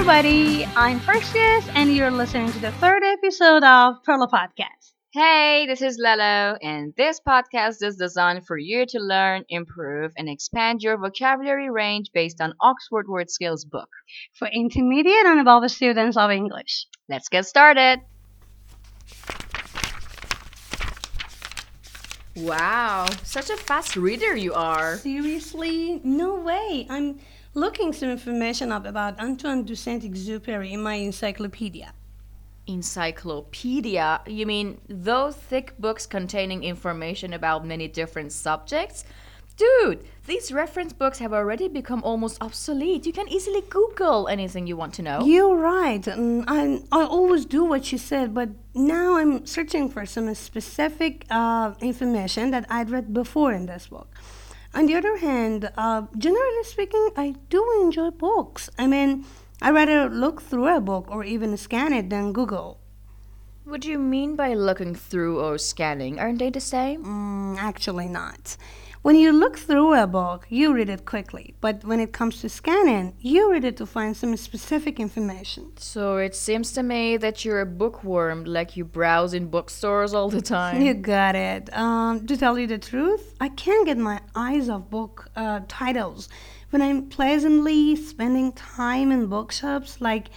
Hello, everybody. I'm Precious, and you're listening to the third episode of Perla Podcast. Hey, this is Lelo, and this podcast is designed for you to learn, improve, and expand your vocabulary range based on Oxford Word Skills book. For intermediate and above students of English. Let's get started. Wow, such a fast reader you are. Seriously? No way. I'm looking some information up about Antoine de Saint-Exupéry in my encyclopedia. Encyclopedia? You mean those thick books containing information about many different subjects? Dude, these reference books have already become almost obsolete. You can easily Google anything you want to know. You're right. I, I always do what you said, but now I'm searching for some specific uh, information that I'd read before in this book. On the other hand, uh, generally speaking, I do enjoy books. I mean, I'd rather look through a book or even scan it than Google. What do you mean by looking through or scanning? Aren't they the same? Mm, actually, not. When you look through a book, you read it quickly, but when it comes to scanning, you read it to find some specific information. So it seems to me that you're a bookworm, like you browse in bookstores all the time. You got it. Um, to tell you the truth, I can't get my eyes off book uh, titles when I'm pleasantly spending time in bookshops. Like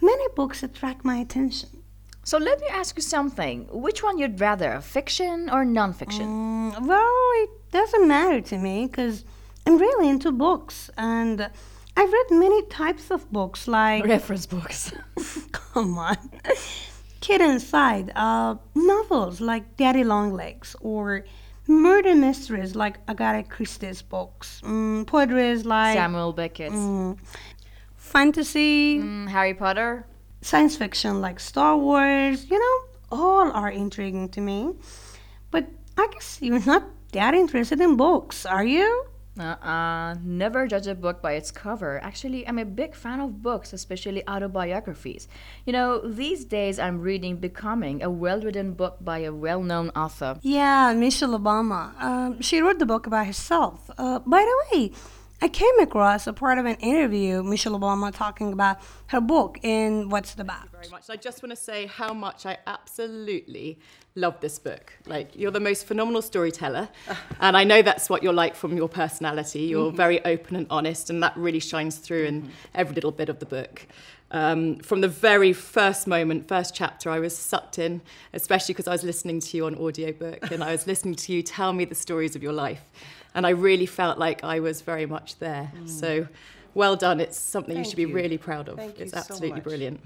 many books attract my attention. So let me ask you something. Which one you'd rather, fiction or nonfiction? Mm, well, it doesn't matter to me because I'm really into books and I've read many types of books like reference books. come on. Kid Inside, uh, novels like Daddy Longlegs or murder mysteries like Agatha Christie's books, mm, poetry like Samuel Beckett, mm, fantasy, mm, Harry Potter, science fiction like Star Wars, you know, all are intriguing to me. But I guess you're not that interested in books, are you? Uh-uh. Never judge a book by its cover. Actually, I'm a big fan of books, especially autobiographies. You know, these days I'm reading Becoming, a well-written book by a well-known author. Yeah, Michelle Obama. Um, she wrote the book about herself. Uh, by the way, I came across a part of an interview, Michelle Obama talking about her book and what's it about. very much. I just want to say how much I absolutely love this book. Like, you're the most phenomenal storyteller, and I know that's what you're like from your personality. You're mm-hmm. very open and honest, and that really shines through in mm-hmm. every little bit of the book. Um, from the very first moment, first chapter, I was sucked in, especially because I was listening to you on audiobook and I was listening to you tell me the stories of your life and I really felt like I was very much there. Mm. So well done. It's something Thank you should be really proud of. Thank it's absolutely so brilliant.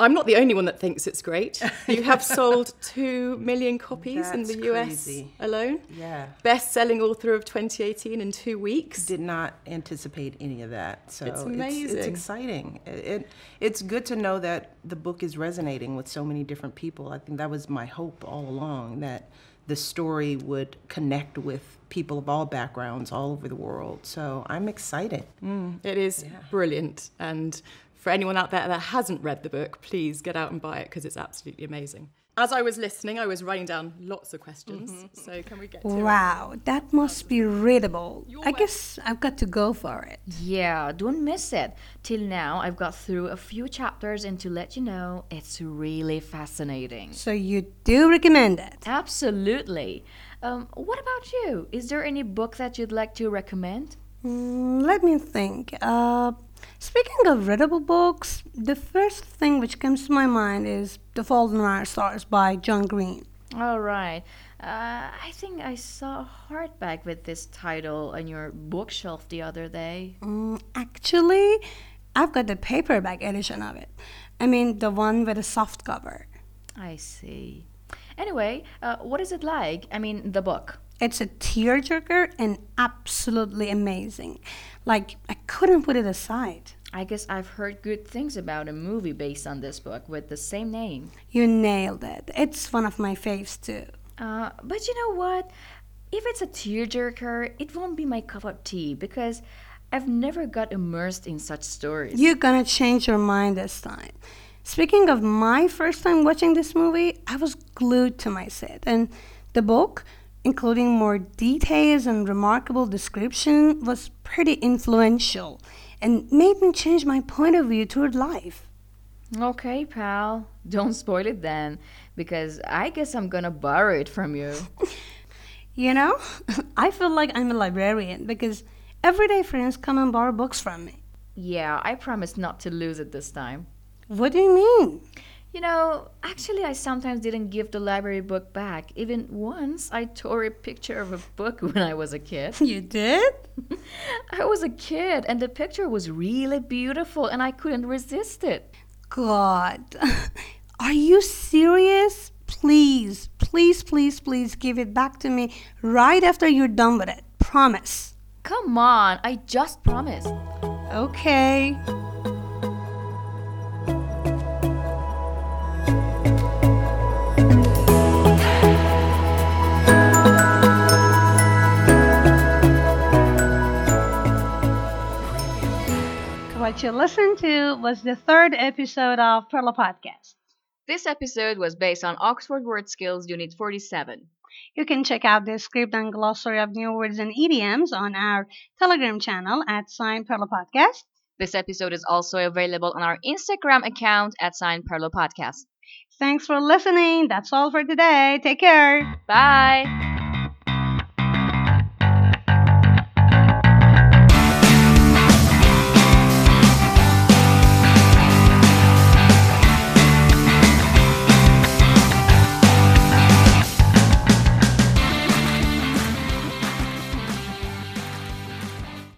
I'm not the only one that thinks it's great. You have sold 2 million copies That's in the US crazy. alone. Yeah. Best selling author of 2018 in two weeks. Did not anticipate any of that. So it's amazing. It's, it's exciting. It, it, it's good to know that the book is resonating with so many different people. I think that was my hope all along that the story would connect with people of all backgrounds all over the world. So I'm excited. Mm, it is yeah. brilliant. And for anyone out there that hasn't read the book, please get out and buy it because it's absolutely amazing. As I was listening, I was writing down lots of questions. Mm-hmm. So can we get to Wow, it? that must be readable. I guess I've got to go for it. Yeah, don't miss it. Till now, I've got through a few chapters and to let you know, it's really fascinating. So you do recommend it? Absolutely. Um, what about you? Is there any book that you'd like to recommend? Mm, let me think. Uh, Speaking of readable books, the first thing which comes to my mind is The Fault in Our Stars by John Green. All right. Uh, I think I saw a hardback with this title on your bookshelf the other day. Mm, actually, I've got the paperback edition of it. I mean, the one with a soft cover. I see. Anyway, uh, what is it like? I mean, the book. It's a tearjerker and absolutely amazing. Like, I couldn't put it aside. I guess I've heard good things about a movie based on this book with the same name. You nailed it. It's one of my faves too. Uh, but you know what? If it's a tearjerker, it won't be my cup of tea because I've never got immersed in such stories. You're gonna change your mind this time. Speaking of my first time watching this movie, I was glued to my seat, and the book including more details and remarkable description, was pretty influential. and made me change my point of view toward life. Okay, pal. Don't spoil it then, because I guess I'm gonna borrow it from you. You know, I feel like I'm a librarian because everyday friends come and borrow books from me. Yeah, I promise not to lose it this time. What do you mean? You know, actually, I sometimes didn't give the library book back. Even once, I tore a picture of a book when I was a kid. You did? I was a kid, and the picture was really beautiful, and I couldn't resist it. God. Are you serious? Please, please, please, please give it back to me right after you're done with it. Promise. Come on, I just promised. Okay. You listened to was the third episode of Perla Podcast. This episode was based on Oxford Word Skills Unit 47. You can check out the script and glossary of new words and idioms on our Telegram channel at Sign Perla Podcast. This episode is also available on our Instagram account at Sign Perla Podcast. Thanks for listening. That's all for today. Take care. Bye!